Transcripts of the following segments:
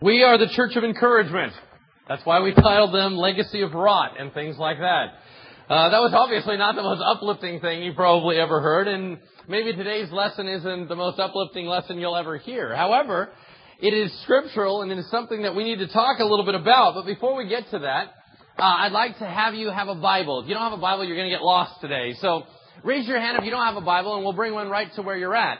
We are the church of encouragement. That's why we titled them Legacy of Rot and things like that. Uh, that was obviously not the most uplifting thing you probably ever heard, and maybe today's lesson isn't the most uplifting lesson you'll ever hear. However, it is scriptural and it is something that we need to talk a little bit about. But before we get to that, uh, I'd like to have you have a Bible. If you don't have a Bible, you're going to get lost today. So raise your hand if you don't have a Bible, and we'll bring one right to where you're at.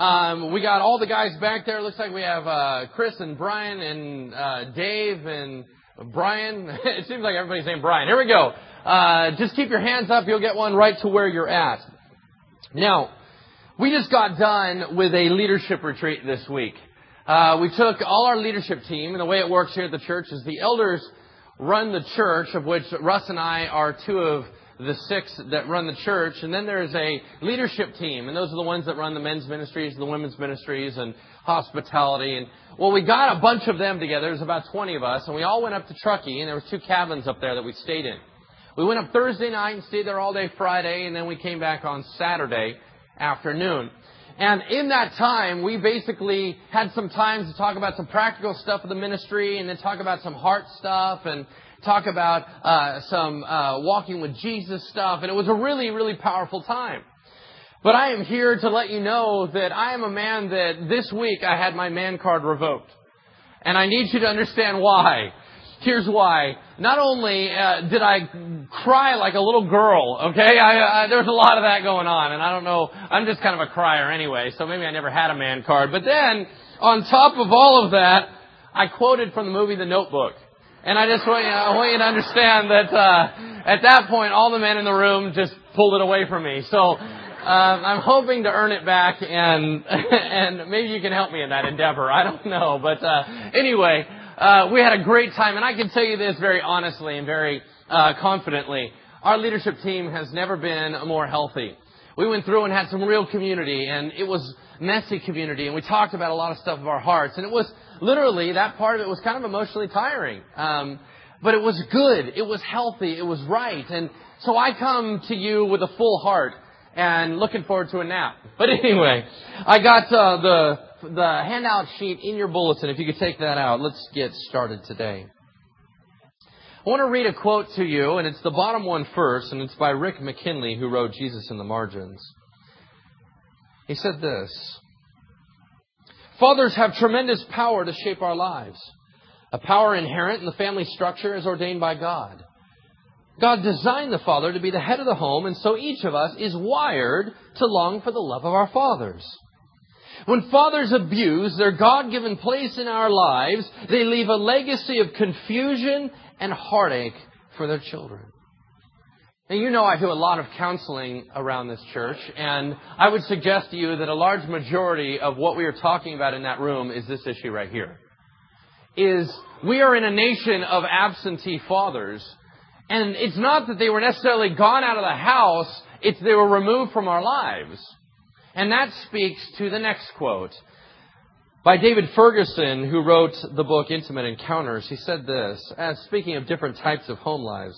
Um, we got all the guys back there. Looks like we have uh, Chris and Brian and uh, Dave and Brian. it seems like everybody's named Brian. Here we go. Uh, just keep your hands up. You'll get one right to where you're at. Now, we just got done with a leadership retreat this week. Uh, we took all our leadership team, and the way it works here at the church is the elders run the church, of which Russ and I are two of the six that run the church, and then there's a leadership team, and those are the ones that run the men's ministries, the women's ministries, and hospitality. And well, we got a bunch of them together. There's about 20 of us, and we all went up to Truckee, and there was two cabins up there that we stayed in. We went up Thursday night and stayed there all day Friday, and then we came back on Saturday afternoon. And in that time, we basically had some time to talk about some practical stuff of the ministry, and then talk about some heart stuff, and talk about uh, some uh, walking with Jesus stuff, and it was a really, really powerful time. But I am here to let you know that I am a man that this week I had my man card revoked. And I need you to understand why. Here's why. Not only uh, did I cry like a little girl, okay? I, I, there's a lot of that going on, and I don't know. I'm just kind of a crier anyway, so maybe I never had a man card. But then, on top of all of that, I quoted from the movie The Notebook. And I just want you, I want you to understand that uh, at that point, all the men in the room just pulled it away from me. So uh, I'm hoping to earn it back, and and maybe you can help me in that endeavor. I don't know, but uh, anyway, uh, we had a great time, and I can tell you this very honestly and very uh, confidently: our leadership team has never been more healthy. We went through and had some real community, and it was messy community, and we talked about a lot of stuff of our hearts, and it was literally, that part of it was kind of emotionally tiring. Um, but it was good. It was healthy. It was right. And so I come to you with a full heart and looking forward to a nap. But anyway, I got uh, the the handout sheet in your bulletin. If you could take that out, let's get started today. I want to read a quote to you, and it's the bottom one first, and it's by Rick McKinley, who wrote Jesus in the Margins. He said this Fathers have tremendous power to shape our lives, a power inherent in the family structure as ordained by God. God designed the father to be the head of the home, and so each of us is wired to long for the love of our fathers. When fathers abuse their God given place in our lives, they leave a legacy of confusion and heartache for their children. Now, you know I do a lot of counseling around this church, and I would suggest to you that a large majority of what we are talking about in that room is this issue right here. Is we are in a nation of absentee fathers, and it's not that they were necessarily gone out of the house, it's they were removed from our lives. And that speaks to the next quote. By David Ferguson, who wrote the book Intimate Encounters, he said this, as speaking of different types of home lives.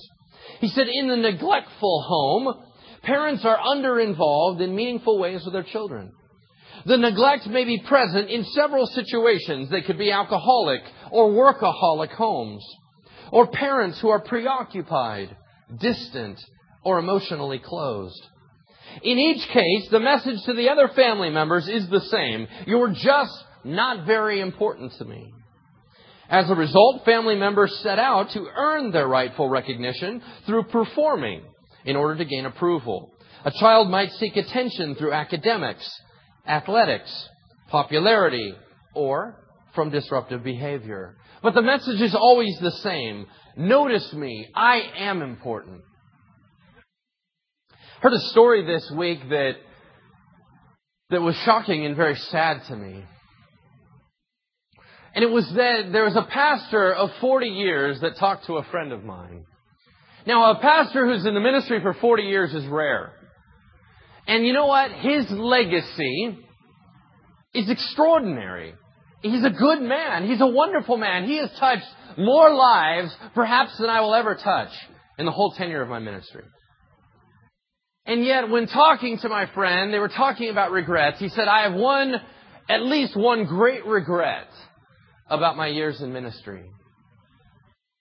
He said, in the neglectful home, parents are under-involved in meaningful ways with their children. The neglect may be present in several situations. They could be alcoholic or workaholic homes, or parents who are preoccupied, distant, or emotionally closed. In each case, the message to the other family members is the same. You're just not very important to me. As a result, family members set out to earn their rightful recognition through performing in order to gain approval. A child might seek attention through academics, athletics, popularity, or from disruptive behavior. But the message is always the same. Notice me. I am important. Heard a story this week that that was shocking and very sad to me. And it was that there was a pastor of 40 years that talked to a friend of mine. Now, a pastor who's in the ministry for 40 years is rare. And you know what? His legacy is extraordinary. He's a good man. He's a wonderful man. He has touched more lives, perhaps, than I will ever touch in the whole tenure of my ministry. And yet, when talking to my friend, they were talking about regrets. He said, I have one, at least one great regret about my years in ministry.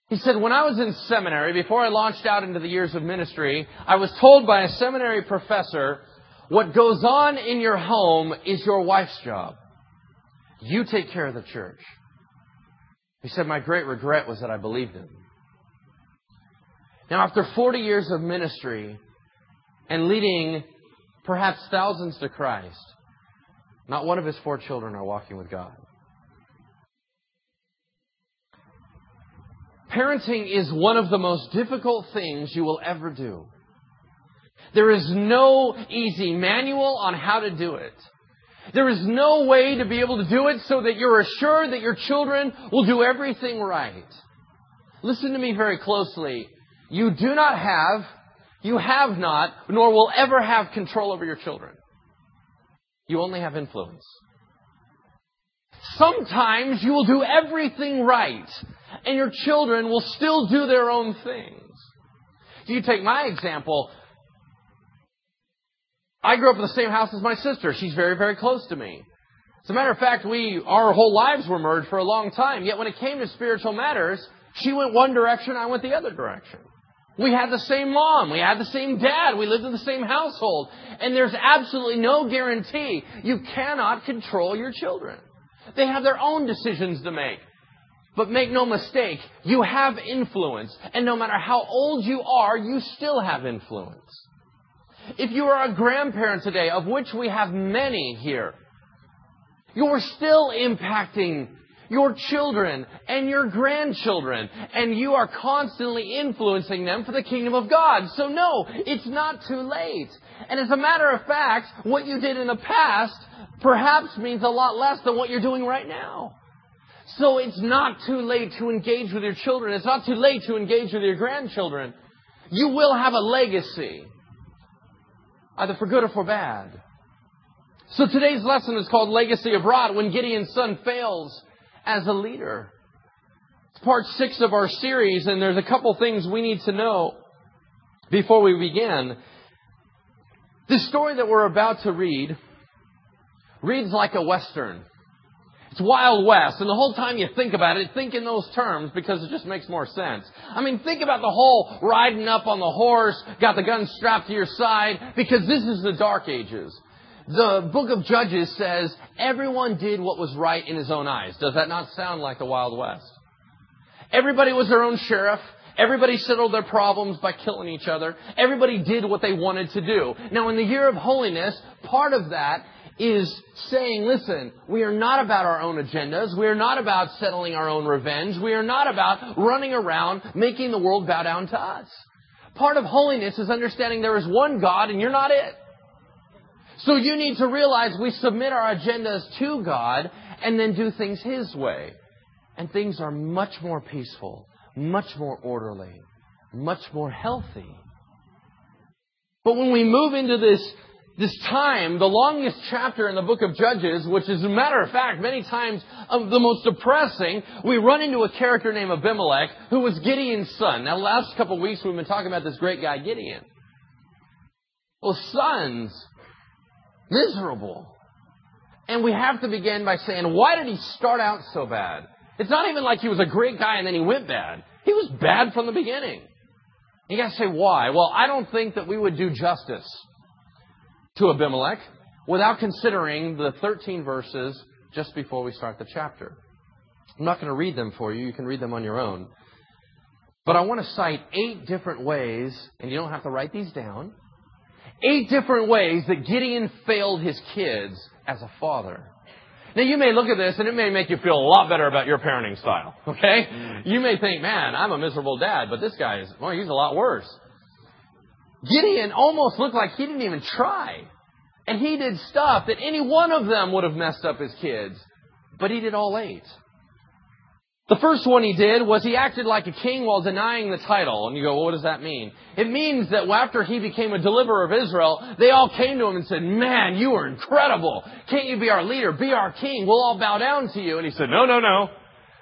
He said, when I was in seminary, before I launched out into the years of ministry, I was told by a seminary professor, what goes on in your home is your wife's job. You take care of the church. He said, my great regret was that I believed him. Now, after 40 years of ministry and leading perhaps thousands to Christ, not one of his four children are walking with God. Parenting is one of the most difficult things you will ever do. There is no easy manual on how to do it. There is no way to be able to do it so that you're assured that your children will do everything right. Listen to me very closely. You do not have, you have not, nor will ever have control over your children. You only have influence. Sometimes you will do everything right, and your children will still do their own things. If you take my example, I grew up in the same house as my sister. She's very, very close to me. As a matter of fact, we, our whole lives were merged for a long time. Yet when it came to spiritual matters, she went one direction, I went the other direction. We had the same mom. We had the same dad. We lived in the same household. And there's absolutely no guarantee you cannot control your children. They have their own decisions to make. But make no mistake, you have influence. And no matter how old you are, you still have influence. If you are a grandparent today, of which we have many here, you're still impacting your children and your grandchildren, and you are constantly influencing them for the kingdom of God. So no, it's not too late. And as a matter of fact, what you did in the past perhaps means a lot less than what you're doing right now. So it's not too late to engage with your children. It's not too late to engage with your grandchildren. You will have a legacy either for good or for bad. So today's lesson is called Legacy of Rot when Gideon's son fails as a leader. It's part six of our series, and there's a couple things we need to know before we begin. This story that we're about to read reads like a Western. It's Wild West. And the whole time you think about it, think in those terms because it just makes more sense. I mean, think about the whole riding up on the horse, got the gun strapped to your side, because this is the Dark Ages. The book of Judges says everyone did what was right in his own eyes. Does that not sound like the Wild West? Everybody was their own sheriff. Everybody settled their problems by killing each other. Everybody did what they wanted to do. Now, in the year of holiness, part of that is saying, listen, we are not about our own agendas. We are not about settling our own revenge. We are not about running around making the world bow down to us. Part of holiness is understanding there is one God and you're not it. So you need to realize we submit our agendas to God and then do things His way. And things are much more peaceful, much more orderly, much more healthy. But when we move into this this time, the longest chapter in the book of Judges, which is a matter of fact, many times the most depressing, we run into a character named Abimelech, who was Gideon's son. Now, the last couple of weeks we've been talking about this great guy, Gideon. Well, sons, miserable. And we have to begin by saying, why did he start out so bad? It's not even like he was a great guy and then he went bad. He was bad from the beginning. You gotta say why? Well, I don't think that we would do justice to Abimelech without considering the 13 verses just before we start the chapter. I'm not going to read them for you. You can read them on your own. But I want to cite eight different ways, and you don't have to write these down, eight different ways that Gideon failed his kids as a father. Now you may look at this and it may make you feel a lot better about your parenting style, okay? You may think, man, I'm a miserable dad, but this guy is, well, he's a lot worse. Gideon almost looked like he didn't even try. And he did stuff that any one of them would have messed up his kids. But he did all eight. The first one he did was he acted like a king while denying the title. And you go, well, what does that mean? It means that after he became a deliverer of Israel, they all came to him and said, man, you are incredible. Can't you be our leader? Be our king. We'll all bow down to you. And he said, no, no, no.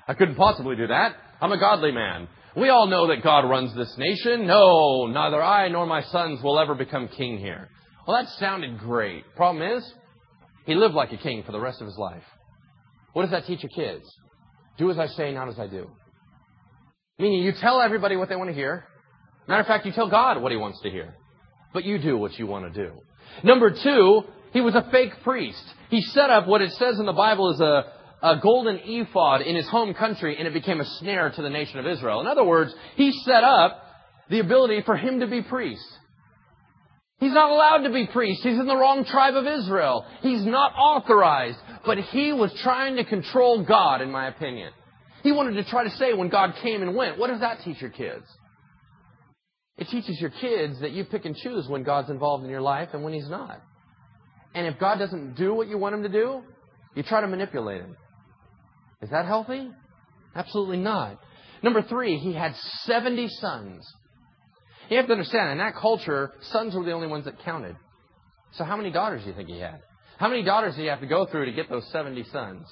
I couldn't possibly do that. I'm a godly man. We all know that God runs this nation. No, neither I nor my sons will ever become king here. Well, that sounded great. Problem is, he lived like a king for the rest of his life. What does that teach your kids? Do as I say, not as I do. Meaning you tell everybody what they want to hear. Matter of fact, you tell God what He wants to hear. But you do what you want to do. Number two, he was a fake priest. He set up what it says in the Bible is a, a golden ephod in his home country and it became a snare to the nation of Israel. In other words, he set up the ability for him to be priest. He's not allowed to be priest. He's in the wrong tribe of Israel. He's not authorized. But he was trying to control God, in my opinion. He wanted to try to say when God came and went. What does that teach your kids? It teaches your kids that you pick and choose when God's involved in your life and when He's not. And if God doesn't do what you want Him to do, you try to manipulate Him. Is that healthy? Absolutely not. Number three, he had 70 sons. You have to understand, in that culture, sons were the only ones that counted. So how many daughters do you think he had? How many daughters do you have to go through to get those 70 sons?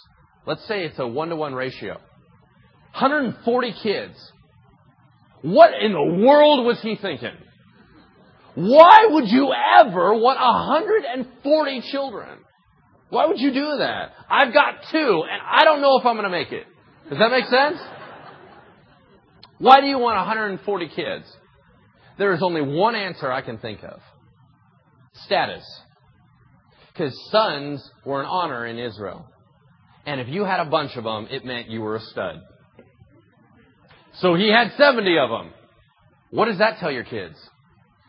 Let's say it's a one to one ratio. 140 kids. What in the world was he thinking? Why would you ever want 140 children? Why would you do that? I've got two, and I don't know if I'm going to make it. Does that make sense? Why do you want 140 kids? There is only one answer I can think of status. Because sons were an honor in Israel. And if you had a bunch of them, it meant you were a stud. So he had 70 of them. What does that tell your kids?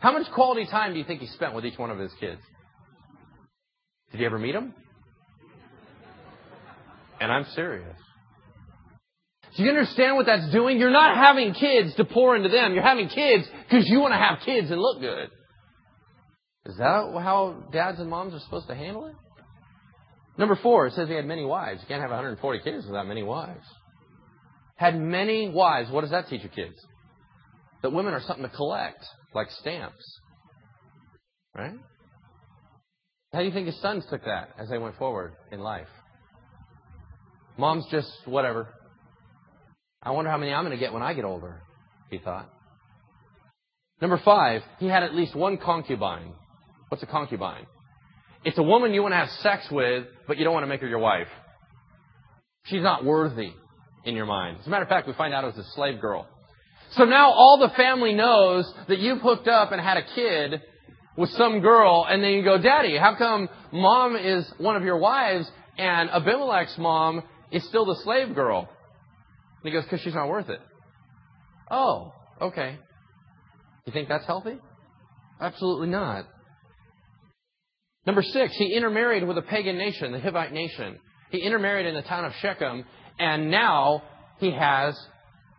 How much quality time do you think he spent with each one of his kids? Did you ever meet them? And I'm serious. Do you understand what that's doing? You're not having kids to pour into them. You're having kids because you want to have kids and look good. Is that how dads and moms are supposed to handle it? Number four, it says he had many wives. You can't have 140 kids without many wives. Had many wives. What does that teach your kids? That women are something to collect, like stamps. Right? How do you think his sons took that as they went forward in life? Mom's just whatever. I wonder how many I'm going to get when I get older, he thought. Number five, he had at least one concubine. What's a concubine? It's a woman you want to have sex with, but you don't want to make her your wife. She's not worthy in your mind. As a matter of fact, we find out it was a slave girl. So now all the family knows that you've hooked up and had a kid with some girl, and then you go, Daddy, how come mom is one of your wives and Abimelech's mom is still the slave girl? And he goes, because she's not worth it. Oh, okay. You think that's healthy? Absolutely not. Number six, he intermarried with a pagan nation, the Hivite nation. He intermarried in the town of Shechem, and now he has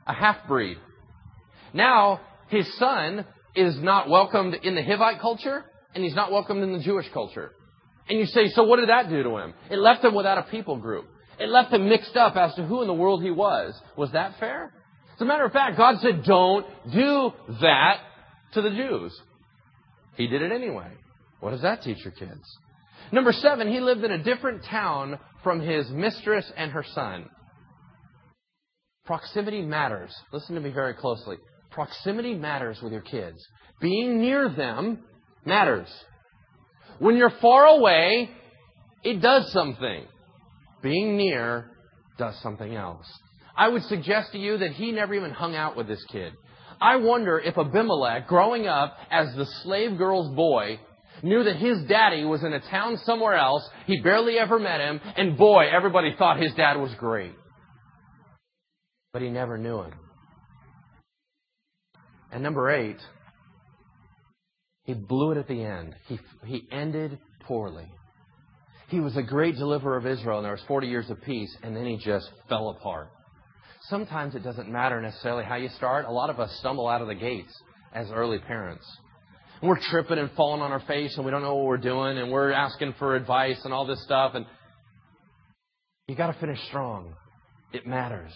a half breed. Now his son is not welcomed in the Hivite culture, and he's not welcomed in the Jewish culture. And you say, so what did that do to him? It left him without a people group. It left him mixed up as to who in the world he was. Was that fair? As a matter of fact, God said, don't do that to the Jews. He did it anyway. What does that teach your kids? Number seven, he lived in a different town from his mistress and her son. Proximity matters. Listen to me very closely. Proximity matters with your kids. Being near them matters. When you're far away, it does something. Being near does something else. I would suggest to you that he never even hung out with this kid. I wonder if Abimelech, growing up as the slave girl's boy, knew that his daddy was in a town somewhere else, he barely ever met him, and boy, everybody thought his dad was great. But he never knew him. And number eight, he blew it at the end. He, he ended poorly. He was a great deliverer of Israel, and there was 40 years of peace, and then he just fell apart. Sometimes it doesn't matter necessarily how you start. A lot of us stumble out of the gates as early parents. And we're tripping and falling on our face, and we don't know what we're doing, and we're asking for advice and all this stuff. And you got to finish strong. It matters.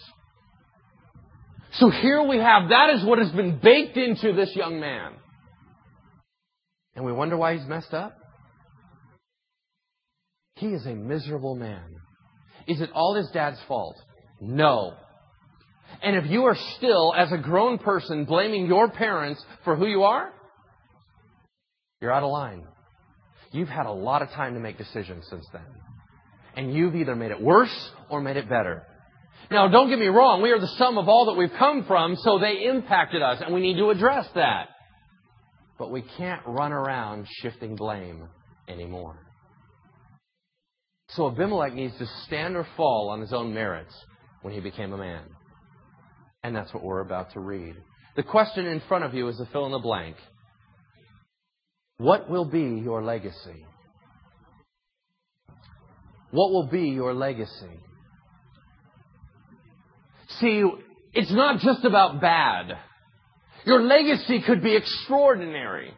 So here we have that is what has been baked into this young man. And we wonder why he's messed up. He is a miserable man. Is it all his dad's fault? No. And if you are still, as a grown person, blaming your parents for who you are, you're out of line. You've had a lot of time to make decisions since then. And you've either made it worse or made it better. Now, don't get me wrong, we are the sum of all that we've come from, so they impacted us, and we need to address that. But we can't run around shifting blame anymore. So Abimelech needs to stand or fall on his own merits when he became a man. And that's what we're about to read. The question in front of you is to fill in the blank. What will be your legacy? What will be your legacy? See, it's not just about bad. Your legacy could be extraordinary.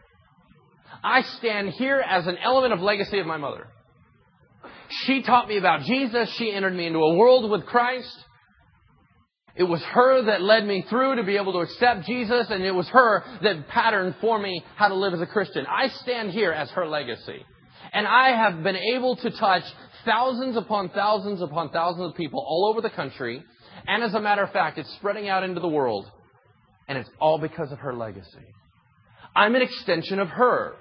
I stand here as an element of legacy of my mother. She taught me about Jesus. She entered me into a world with Christ. It was her that led me through to be able to accept Jesus, and it was her that patterned for me how to live as a Christian. I stand here as her legacy. And I have been able to touch thousands upon thousands upon thousands of people all over the country. And as a matter of fact, it's spreading out into the world. And it's all because of her legacy. I'm an extension of her.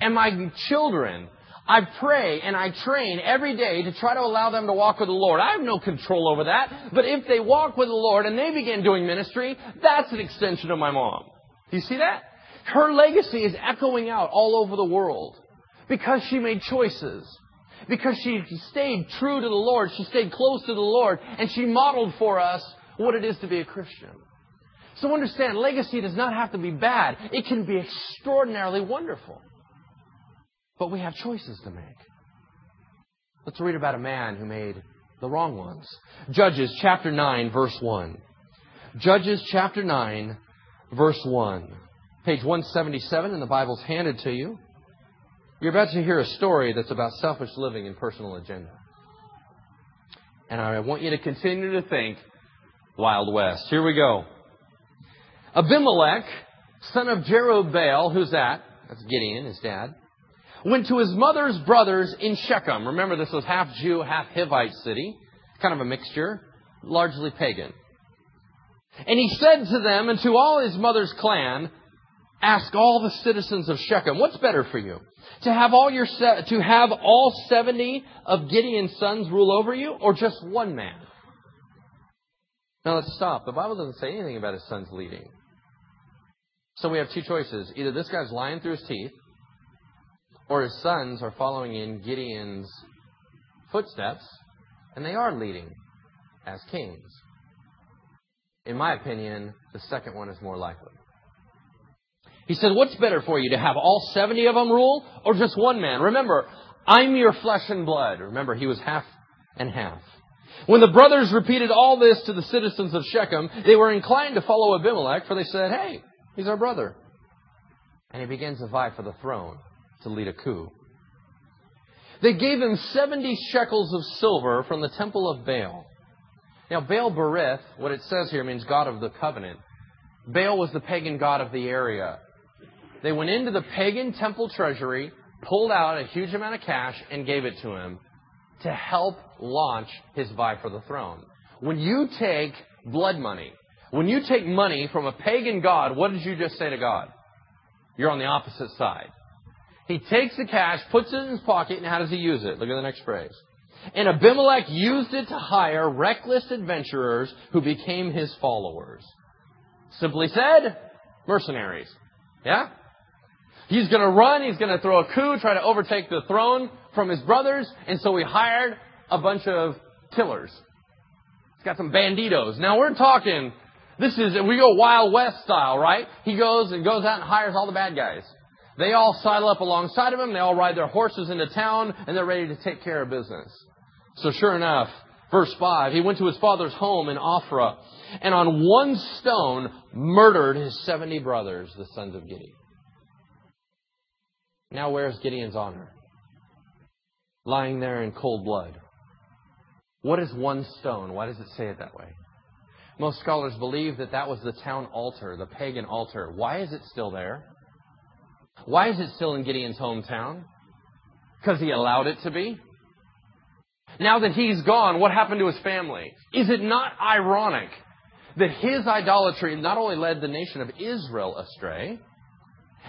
And my children I pray and I train every day to try to allow them to walk with the Lord. I have no control over that. But if they walk with the Lord and they begin doing ministry, that's an extension of my mom. Do you see that? Her legacy is echoing out all over the world because she made choices. Because she stayed true to the Lord. She stayed close to the Lord and she modeled for us what it is to be a Christian. So understand, legacy does not have to be bad. It can be extraordinarily wonderful. But we have choices to make. Let's read about a man who made the wrong ones. Judges chapter 9, verse 1. Judges chapter 9, verse 1. Page 177 in the Bible's handed to you. You're about to hear a story that's about selfish living and personal agenda. And I want you to continue to think Wild West. Here we go. Abimelech, son of Jerubbaal, who's that? That's Gideon, his dad went to his mother's brothers in Shechem. Remember, this was half Jew, half Hivite city. Kind of a mixture, largely pagan. And he said to them and to all his mother's clan, ask all the citizens of Shechem, what's better for you? To have all your se- to have all 70 of Gideon's sons rule over you or just one man? Now let's stop. The Bible doesn't say anything about his sons leading. So we have two choices. Either this guy's lying through his teeth or his sons are following in Gideon's footsteps, and they are leading as kings. In my opinion, the second one is more likely. He said, What's better for you, to have all 70 of them rule or just one man? Remember, I'm your flesh and blood. Remember, he was half and half. When the brothers repeated all this to the citizens of Shechem, they were inclined to follow Abimelech, for they said, Hey, he's our brother. And he begins to vie for the throne to lead a coup. They gave him 70 shekels of silver from the temple of Baal. Now, Baal Berith, what it says here means God of the covenant. Baal was the pagan god of the area. They went into the pagan temple treasury, pulled out a huge amount of cash, and gave it to him to help launch his vie for the throne. When you take blood money, when you take money from a pagan god, what did you just say to God? You're on the opposite side. He takes the cash, puts it in his pocket, and how does he use it? Look at the next phrase. And Abimelech used it to hire reckless adventurers who became his followers. Simply said, mercenaries. Yeah? He's going to run, he's going to throw a coup, try to overtake the throne from his brothers, and so he hired a bunch of killers. He's got some banditos. Now we're talking, this is, we go Wild West style, right? He goes and goes out and hires all the bad guys. They all sidle up alongside of him. They all ride their horses into town, and they're ready to take care of business. So sure enough, verse 5, he went to his father's home in Ophrah, and on one stone murdered his 70 brothers, the sons of Gideon. Now where's Gideon's honor? Lying there in cold blood. What is one stone? Why does it say it that way? Most scholars believe that that was the town altar, the pagan altar. Why is it still there? Why is it still in Gideon's hometown? Because he allowed it to be? Now that he's gone, what happened to his family? Is it not ironic that his idolatry not only led the nation of Israel astray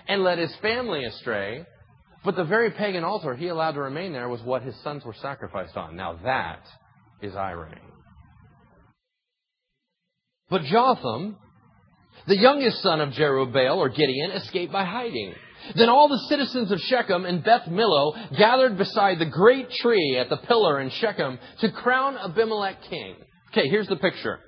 and led his family astray, but the very pagan altar he allowed to remain there was what his sons were sacrificed on. Now that is irony. But Jotham, the youngest son of Jerubbaal, or Gideon, escaped by hiding. Then all the citizens of Shechem and Beth Millo gathered beside the great tree at the pillar in Shechem to crown Abimelech king. Okay, here's the picture.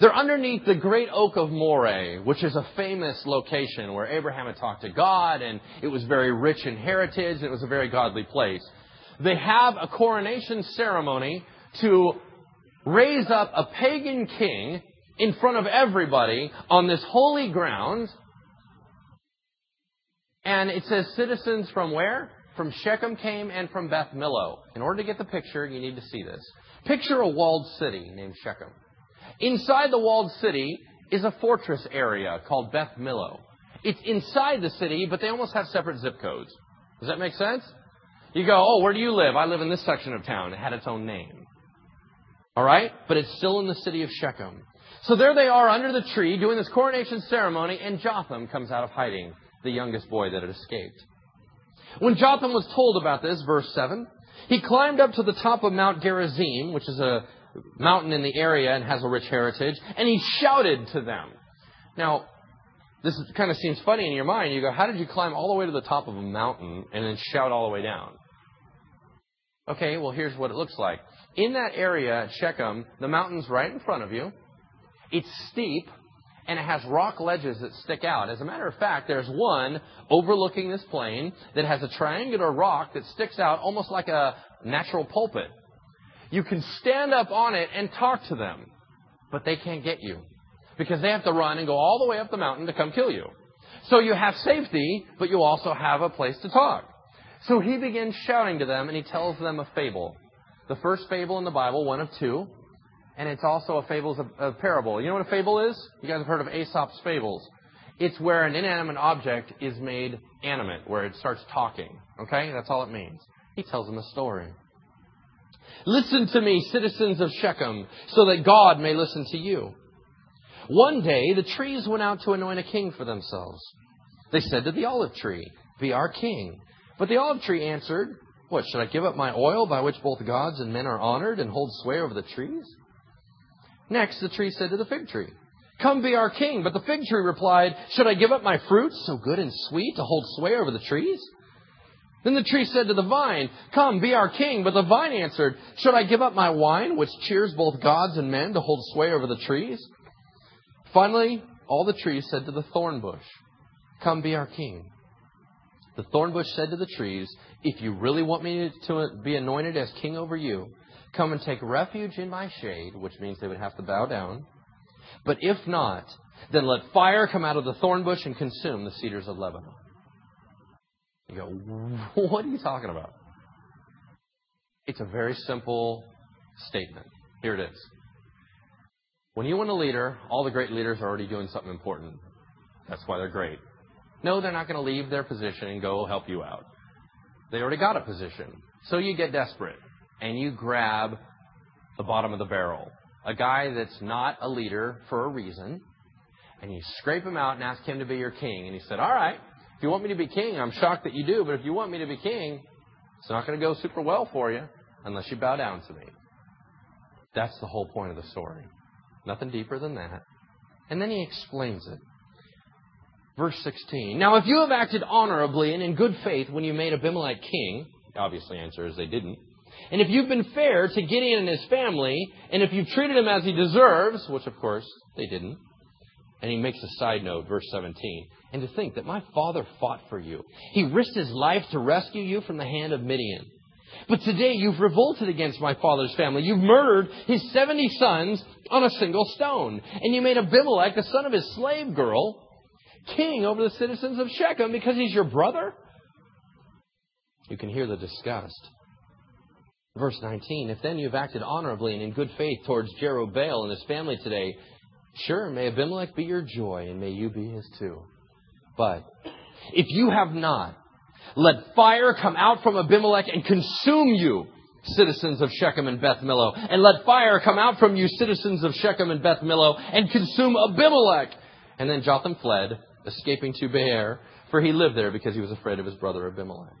They're underneath the great oak of Moreh, which is a famous location where Abraham had talked to God and it was very rich in heritage and it was a very godly place. They have a coronation ceremony to raise up a pagan king in front of everybody on this holy ground. And it says citizens from where? From Shechem came and from Beth Millo. In order to get the picture, you need to see this. Picture a walled city named Shechem. Inside the walled city is a fortress area called Beth Millo. It's inside the city, but they almost have separate zip codes. Does that make sense? You go, oh, where do you live? I live in this section of town. It had its own name. All right? But it's still in the city of Shechem. So there they are under the tree doing this coronation ceremony, and Jotham comes out of hiding, the youngest boy that had escaped. When Jotham was told about this, verse 7, he climbed up to the top of Mount Gerizim, which is a mountain in the area and has a rich heritage, and he shouted to them. Now, this kind of seems funny in your mind. You go, how did you climb all the way to the top of a mountain and then shout all the way down? Okay, well, here's what it looks like. In that area at Shechem, the mountain's right in front of you. It's steep, and it has rock ledges that stick out. As a matter of fact, there's one overlooking this plain that has a triangular rock that sticks out almost like a natural pulpit. You can stand up on it and talk to them, but they can't get you because they have to run and go all the way up the mountain to come kill you. So you have safety, but you also have a place to talk. So he begins shouting to them and he tells them a fable. The first fable in the Bible, one of two, and it's also a fable, a, a parable. You know what a fable is? You guys have heard of Aesop's fables. It's where an inanimate object is made animate, where it starts talking. Okay? That's all it means. He tells them a story. Listen to me, citizens of Shechem, so that God may listen to you. One day, the trees went out to anoint a king for themselves. They said to the olive tree, Be our king. But the olive tree answered, What, should I give up my oil by which both gods and men are honored and hold sway over the trees? Next, the tree said to the fig tree, Come be our king. But the fig tree replied, Should I give up my fruits, so good and sweet, to hold sway over the trees? Then the tree said to the vine, Come, be our king. But the vine answered, Should I give up my wine, which cheers both gods and men, to hold sway over the trees? Finally, all the trees said to the thorn bush, Come, be our king. The thorn bush said to the trees, If you really want me to be anointed as king over you, come and take refuge in my shade, which means they would have to bow down. But if not, then let fire come out of the thorn bush and consume the cedars of Lebanon. You go, what are you talking about? It's a very simple statement. Here it is. When you want a leader, all the great leaders are already doing something important. That's why they're great. No, they're not going to leave their position and go help you out. They already got a position. So you get desperate and you grab the bottom of the barrel. A guy that's not a leader for a reason, and you scrape him out and ask him to be your king. And he said, All right, if you want me to be king, I'm shocked that you do, but if you want me to be king, it's not going to go super well for you unless you bow down to me. That's the whole point of the story. Nothing deeper than that. And then he explains it. Verse 16. Now, if you have acted honorably and in good faith when you made Abimelech king, obviously answer is they didn't, and if you've been fair to Gideon and his family, and if you've treated him as he deserves, which of course they didn't, and he makes a side note, verse 17, and to think that my father fought for you. He risked his life to rescue you from the hand of Midian. But today you've revolted against my father's family. You've murdered his 70 sons on a single stone. And you made Abimelech, the son of his slave girl, king over the citizens of Shechem because he's your brother? You can hear the disgust. Verse 19, if then you've acted honorably and in good faith towards Jerubbaal and his family today, sure, may Abimelech be your joy and may you be his too. But if you have not, let fire come out from Abimelech and consume you, citizens of Shechem and Beth Millo. And let fire come out from you, citizens of Shechem and Beth Millo, and consume Abimelech. And then Jotham fled, escaping to Beer, for he lived there because he was afraid of his brother Abimelech.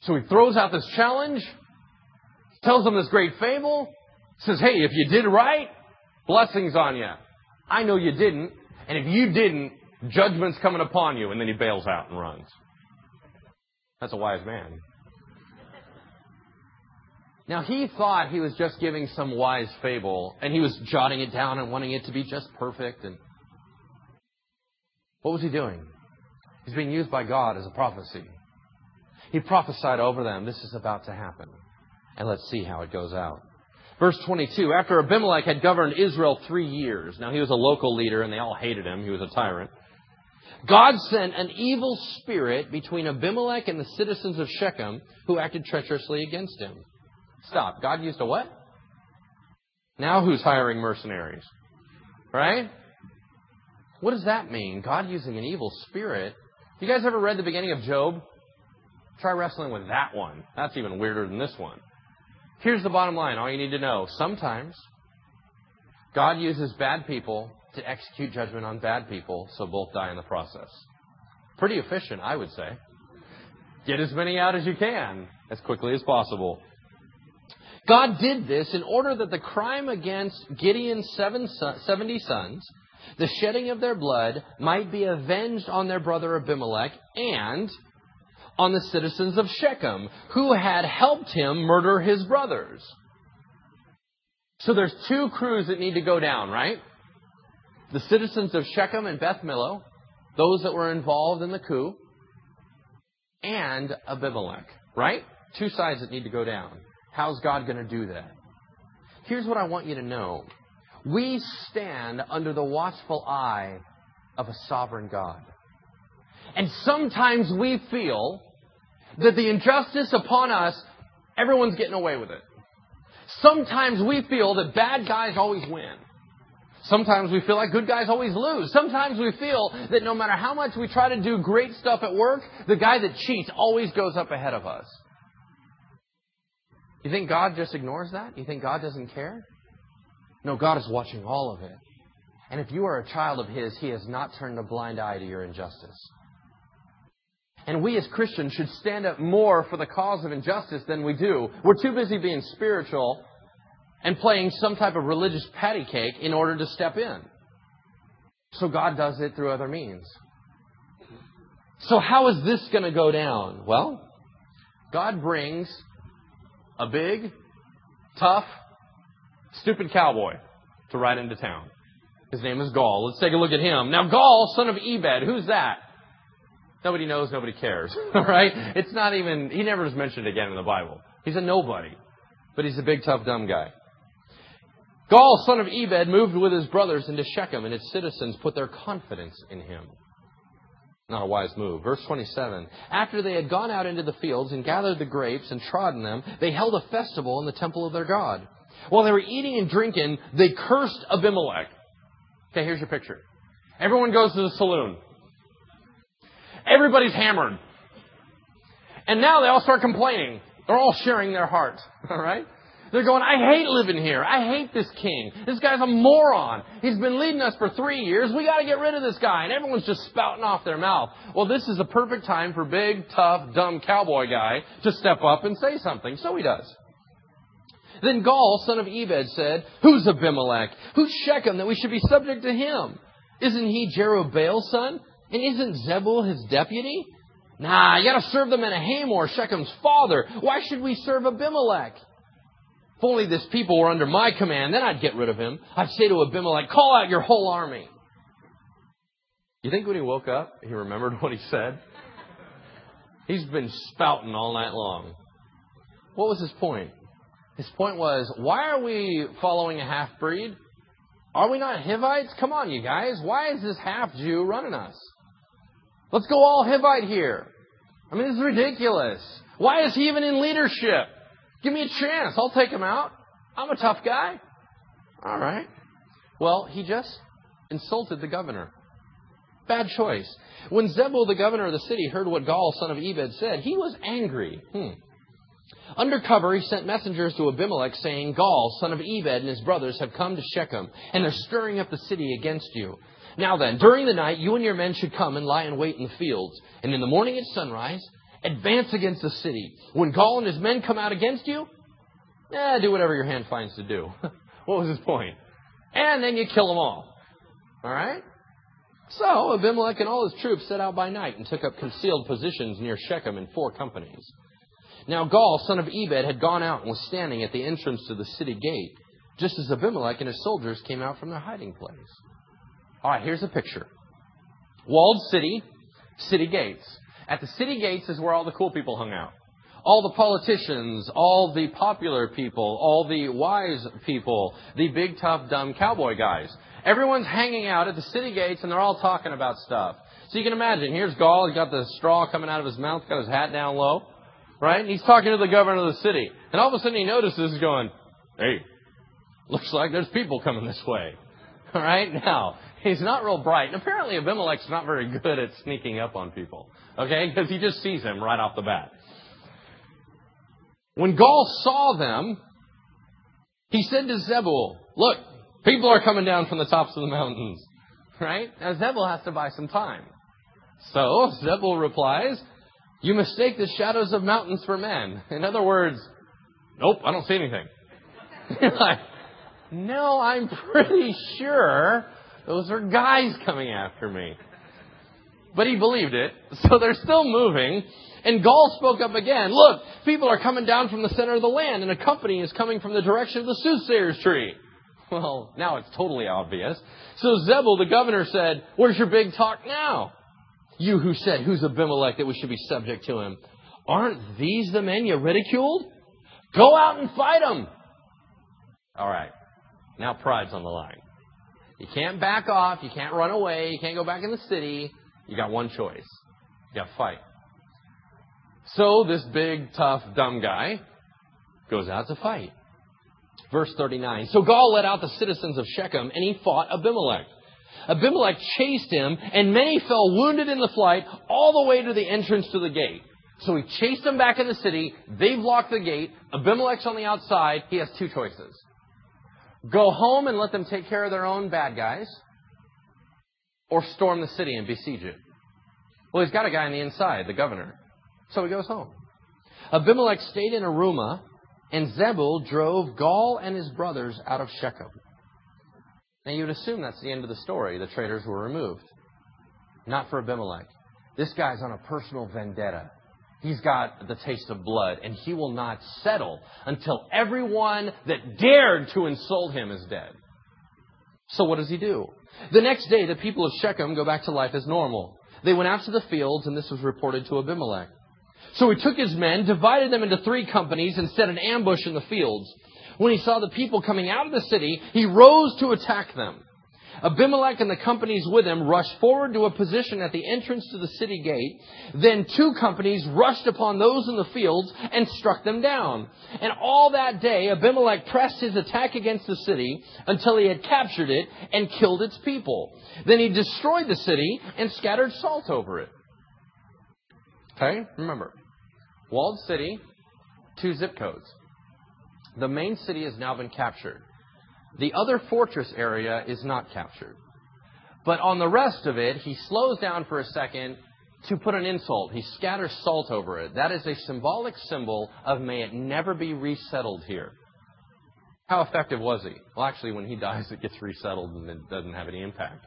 So he throws out this challenge tells them this great fable, says, hey, if you did right, Blessings on you. I know you didn't. And if you didn't, judgment's coming upon you. And then he bails out and runs. That's a wise man. Now he thought he was just giving some wise fable, and he was jotting it down and wanting it to be just perfect. And what was he doing? He's being used by God as a prophecy. He prophesied over them, this is about to happen. And let's see how it goes out. Verse 22, after Abimelech had governed Israel three years, now he was a local leader and they all hated him, he was a tyrant. God sent an evil spirit between Abimelech and the citizens of Shechem who acted treacherously against him. Stop. God used a what? Now who's hiring mercenaries? Right? What does that mean? God using an evil spirit. You guys ever read the beginning of Job? Try wrestling with that one. That's even weirder than this one. Here's the bottom line. All you need to know. Sometimes God uses bad people to execute judgment on bad people so both die in the process. Pretty efficient, I would say. Get as many out as you can as quickly as possible. God did this in order that the crime against Gideon's 70 sons, the shedding of their blood, might be avenged on their brother Abimelech and on the citizens of Shechem, who had helped him murder his brothers. So there's two crews that need to go down, right? The citizens of Shechem and Beth Millo, those that were involved in the coup, and Abimelech, right? Two sides that need to go down. How's God going to do that? Here's what I want you to know. We stand under the watchful eye of a sovereign God. And sometimes we feel that the injustice upon us, everyone's getting away with it. Sometimes we feel that bad guys always win. Sometimes we feel like good guys always lose. Sometimes we feel that no matter how much we try to do great stuff at work, the guy that cheats always goes up ahead of us. You think God just ignores that? You think God doesn't care? No, God is watching all of it. And if you are a child of His, He has not turned a blind eye to your injustice. And we as Christians should stand up more for the cause of injustice than we do. We're too busy being spiritual and playing some type of religious patty cake in order to step in. So God does it through other means. So how is this going to go down? Well, God brings a big, tough, stupid cowboy to ride into town. His name is Gaal. Let's take a look at him. Now, Gaal, son of Ebed, who's that? Nobody knows, nobody cares. All right? It's not even, he never is mentioned again in the Bible. He's a nobody. But he's a big, tough, dumb guy. Gaal, son of Ebed, moved with his brothers into Shechem, and its citizens put their confidence in him. Not a wise move. Verse 27. After they had gone out into the fields and gathered the grapes and trodden them, they held a festival in the temple of their God. While they were eating and drinking, they cursed Abimelech. Okay, here's your picture. Everyone goes to the saloon. Everybody's hammered. And now they all start complaining. They're all sharing their heart. All right? They're going, I hate living here. I hate this king. This guy's a moron. He's been leading us for three years. We got to get rid of this guy. And everyone's just spouting off their mouth. Well, this is the perfect time for big, tough, dumb cowboy guy to step up and say something. So he does. Then Gaal, son of Ebed, said, Who's Abimelech? Who's Shechem that we should be subject to him? Isn't he Jerubbaal's son? And isn't Zebul his deputy? Nah, you gotta serve the men of Hamor, Shechem's father. Why should we serve Abimelech? If only this people were under my command, then I'd get rid of him. I'd say to Abimelech, call out your whole army. You think when he woke up, he remembered what he said? He's been spouting all night long. What was his point? His point was, why are we following a half breed? Are we not Hivites? Come on, you guys. Why is this half Jew running us? Let's go all Hivite here. I mean, this is ridiculous. Why is he even in leadership? Give me a chance. I'll take him out. I'm a tough guy. All right. Well, he just insulted the governor. Bad choice. When Zebul, the governor of the city, heard what Gaal, son of Ebed, said, he was angry. Hmm. Undercover, he sent messengers to Abimelech, saying, Gaal, son of Ebed, and his brothers have come to Shechem, and they're stirring up the city against you. Now then, during the night, you and your men should come and lie in wait in the fields. And in the morning at sunrise, advance against the city. When Gaal and his men come out against you, eh, do whatever your hand finds to do. what was his point? And then you kill them all. All right? So Abimelech and all his troops set out by night and took up concealed positions near Shechem in four companies. Now Gaal, son of Ebed, had gone out and was standing at the entrance to the city gate, just as Abimelech and his soldiers came out from their hiding place. All right, here's a picture. Walled city, city gates. At the city gates is where all the cool people hung out. All the politicians, all the popular people, all the wise people, the big, tough, dumb cowboy guys. Everyone's hanging out at the city gates and they're all talking about stuff. So you can imagine, here's Gaal, he's got the straw coming out of his mouth, got his hat down low, right? And he's talking to the governor of the city. And all of a sudden he notices, he's going, hey, looks like there's people coming this way. All right? Now, he's not real bright. And apparently Abimelech's not very good at sneaking up on people. Okay? Because he just sees him right off the bat. When Gaal saw them, he said to Zebul, look, people are coming down from the tops of the mountains. Right? Now Zebul has to buy some time. So Zebul replies, you mistake the shadows of mountains for men. In other words, nope, I don't see anything. You're like, no, I'm pretty sure those are guys coming after me. But he believed it, so they're still moving. And Gaal spoke up again. Look, people are coming down from the center of the land, and a company is coming from the direction of the soothsayer's tree. Well, now it's totally obvious. So Zebul, the governor, said, Where's your big talk now? You who said, Who's Abimelech that we should be subject to him? Aren't these the men you ridiculed? Go out and fight them. All right. Now pride's on the line. You can't back off. You can't run away. You can't go back in the city. You got one choice. You got to fight. So this big, tough, dumb guy goes out to fight. Verse 39. So Gaal led out the citizens of Shechem and he fought Abimelech. Abimelech chased him and many fell wounded in the flight all the way to the entrance to the gate. So he chased them back in the city. They've locked the gate. Abimelech's on the outside. He has two choices. Go home and let them take care of their own bad guys, or storm the city and besiege it. Well, he's got a guy on the inside, the governor. So he goes home. Abimelech stayed in Arumah, and Zebul drove Gaal and his brothers out of Shechem. Now you'd assume that's the end of the story. The traitors were removed. Not for Abimelech. This guy's on a personal vendetta. He's got the taste of blood, and he will not settle until everyone that dared to insult him is dead. So what does he do? The next day, the people of Shechem go back to life as normal. They went out to the fields, and this was reported to Abimelech. So he took his men, divided them into three companies, and set an ambush in the fields. When he saw the people coming out of the city, he rose to attack them. Abimelech and the companies with him rushed forward to a position at the entrance to the city gate. Then two companies rushed upon those in the fields and struck them down. And all that day, Abimelech pressed his attack against the city until he had captured it and killed its people. Then he destroyed the city and scattered salt over it. Okay? Remember, walled city, two zip codes. The main city has now been captured. The other fortress area is not captured. But on the rest of it, he slows down for a second to put an insult. He scatters salt over it. That is a symbolic symbol of may it never be resettled here. How effective was he? Well, actually, when he dies, it gets resettled and it doesn't have any impact.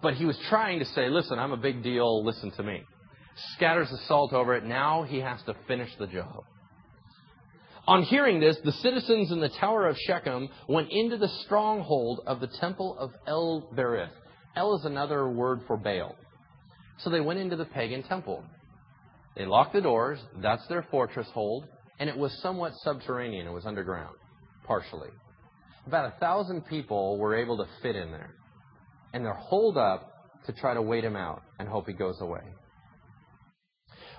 But he was trying to say, listen, I'm a big deal, listen to me. Scatters the salt over it. Now he has to finish the job. On hearing this, the citizens in the Tower of Shechem went into the stronghold of the temple of El Berith. El is another word for Baal. So they went into the pagan temple. They locked the doors. That's their fortress hold. And it was somewhat subterranean. It was underground, partially. About a thousand people were able to fit in there. And they're holed up to try to wait him out and hope he goes away.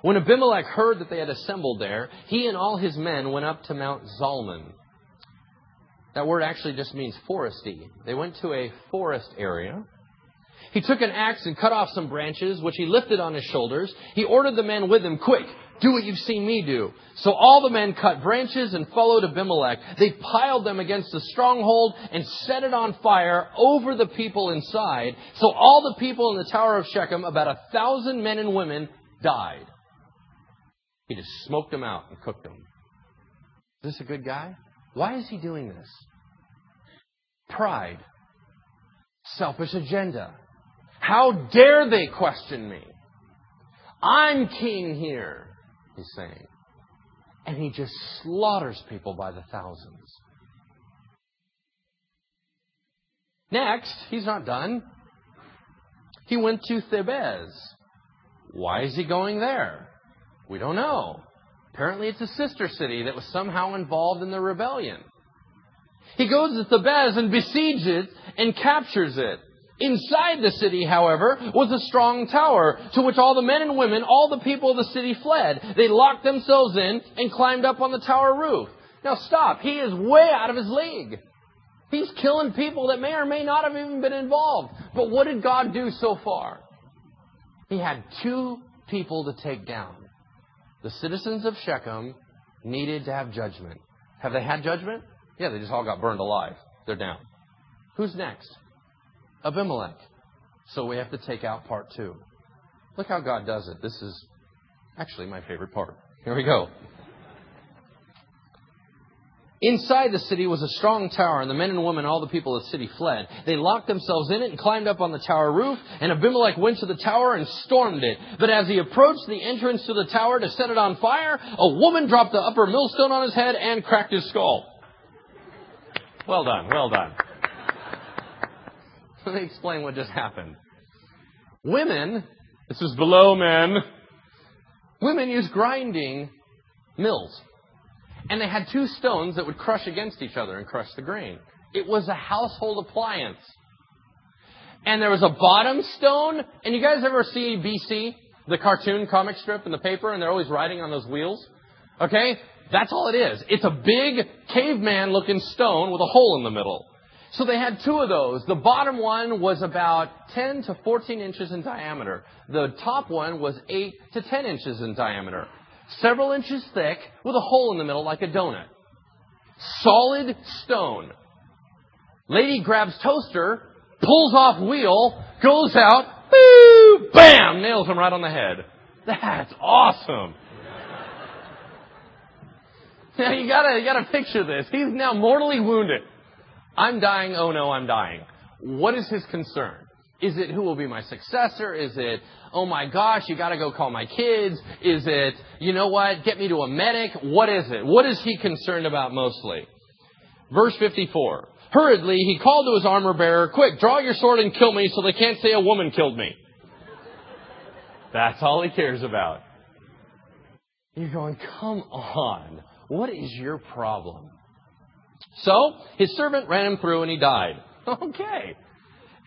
When Abimelech heard that they had assembled there, he and all his men went up to Mount Zalmon. That word actually just means foresty. They went to a forest area. He took an axe and cut off some branches, which he lifted on his shoulders. He ordered the men with him, quick, do what you've seen me do. So all the men cut branches and followed Abimelech. They piled them against the stronghold and set it on fire over the people inside. So all the people in the Tower of Shechem, about a thousand men and women, died. He just smoked them out and cooked them. Is this a good guy? Why is he doing this? Pride. selfish agenda. How dare they question me? I'm king here, he's saying. And he just slaughters people by the thousands. Next, he's not done. He went to Thebez. Why is he going there? We don't know. Apparently, it's a sister city that was somehow involved in the rebellion. He goes to Thebez and besieges it and captures it. Inside the city, however, was a strong tower to which all the men and women, all the people of the city fled. They locked themselves in and climbed up on the tower roof. Now stop. He is way out of his league. He's killing people that may or may not have even been involved. But what did God do so far? He had two people to take down. The citizens of Shechem needed to have judgment. Have they had judgment? Yeah, they just all got burned alive. They're down. Who's next? Abimelech. So we have to take out part two. Look how God does it. This is actually my favorite part. Here we go. Inside the city was a strong tower, and the men and women, all the people of the city fled. They locked themselves in it and climbed up on the tower roof, and Abimelech went to the tower and stormed it. But as he approached the entrance to the tower to set it on fire, a woman dropped the upper millstone on his head and cracked his skull. Well done, well done. Let me explain what just happened. Women, this is below men, women use grinding mills. And they had two stones that would crush against each other and crush the grain. It was a household appliance. And there was a bottom stone. And you guys ever see BC, the cartoon comic strip in the paper, and they're always riding on those wheels? Okay? That's all it is. It's a big caveman looking stone with a hole in the middle. So they had two of those. The bottom one was about 10 to 14 inches in diameter. The top one was 8 to 10 inches in diameter several inches thick, with a hole in the middle like a donut. Solid stone. Lady grabs toaster, pulls off wheel, goes out, boo, bam, nails him right on the head. That's awesome. Now you gotta, you gotta picture this. He's now mortally wounded. I'm dying. Oh no, I'm dying. What is his concern? Is it who will be my successor? Is it, oh my gosh, you gotta go call my kids? Is it, you know what, get me to a medic? What is it? What is he concerned about mostly? Verse 54. Hurriedly, he called to his armor bearer, quick, draw your sword and kill me so they can't say a woman killed me. That's all he cares about. You're going, come on. What is your problem? So, his servant ran him through and he died. Okay.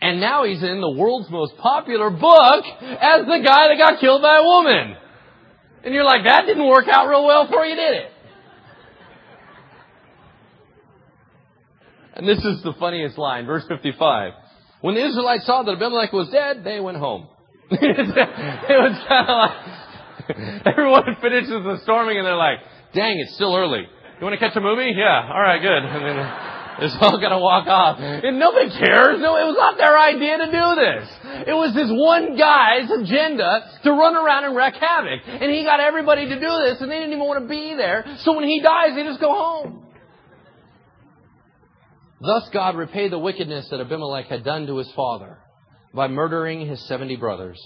And now he's in the world's most popular book as the guy that got killed by a woman. And you're like, that didn't work out real well for you, did it? And this is the funniest line, verse 55. When the Israelites saw that Abimelech was dead, they went home. it was kind of like, everyone finishes the storming and they're like, dang, it's still early. You want to catch a movie? Yeah, alright, good. Is all going to walk off. And nobody cares. No, it was not their idea to do this. It was this one guy's agenda to run around and wreak havoc. And he got everybody to do this and they didn't even want to be there. So when he dies, they just go home. Thus God repaid the wickedness that Abimelech had done to his father by murdering his seventy brothers.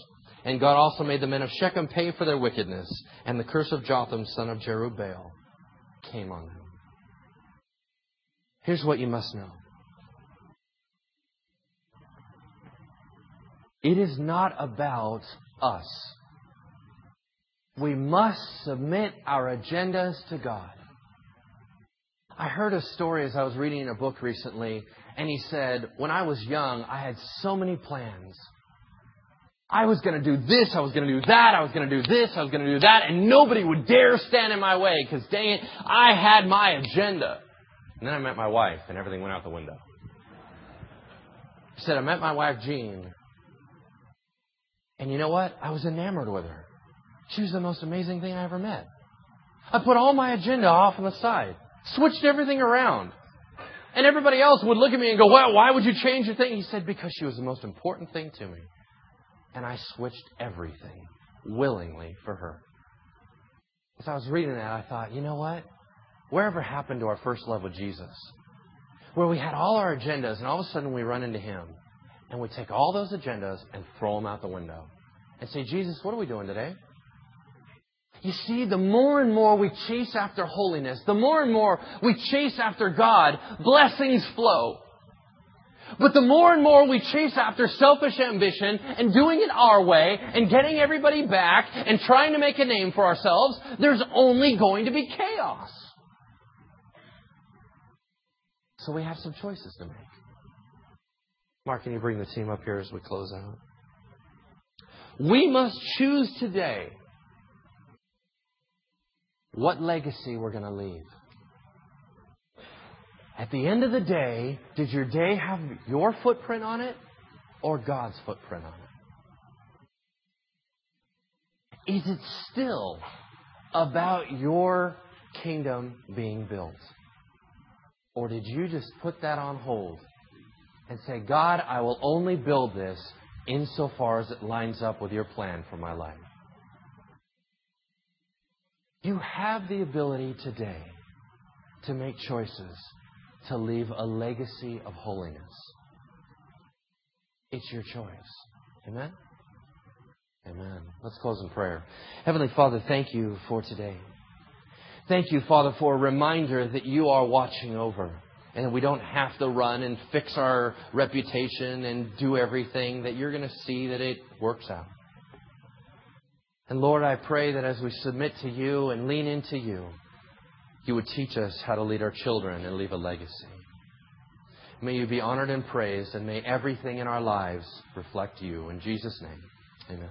And God also made the men of Shechem pay for their wickedness. And the curse of Jotham, son of Jerubbaal, came on them. Here's what you must know it is not about us. We must submit our agendas to God. I heard a story as I was reading a book recently, and he said, When I was young, I had so many plans. I was going to do this, I was going to do that, I was going to do this, I was going to do that, and nobody would dare stand in my way because, dang it, I had my agenda. And then I met my wife, and everything went out the window. He said, I met my wife, Jean. And you know what? I was enamored with her. She was the most amazing thing I ever met. I put all my agenda off on the side, switched everything around. And everybody else would look at me and go, well, why would you change your thing? He said, because she was the most important thing to me. And I switched everything willingly for her. As I was reading that, I thought, you know what? Wherever happened to our first love with Jesus? Where we had all our agendas and all of a sudden we run into Him. and we take all those agendas and throw them out the window and say, Jesus, what are we doing today? You see, the more and more we chase after holiness, the more and more we chase after God, blessings flow. But the more and more we chase after selfish ambition and doing it our way and getting everybody back and trying to make a name for ourselves, there's only going to be chaos. So we have some choices to make. Mark, can you bring the team up here as we close out? We must choose today what legacy we're going to leave. At the end of the day, did your day have your footprint on it or God's footprint on it? Is it still about your kingdom being built? Or did you just put that on hold and say, God, I will only build this insofar as it lines up with your plan for my life? You have the ability today to make choices to leave a legacy of holiness. It's your choice. Amen? Amen. Let's close in prayer. Heavenly Father, thank you for today. Thank you, Father, for a reminder that you are watching over and we don't have to run and fix our reputation and do everything, that you're going to see that it works out. And Lord, I pray that as we submit to you and lean into you, you would teach us how to lead our children and leave a legacy. May you be honored and praised, and may everything in our lives reflect you. In Jesus' name, amen.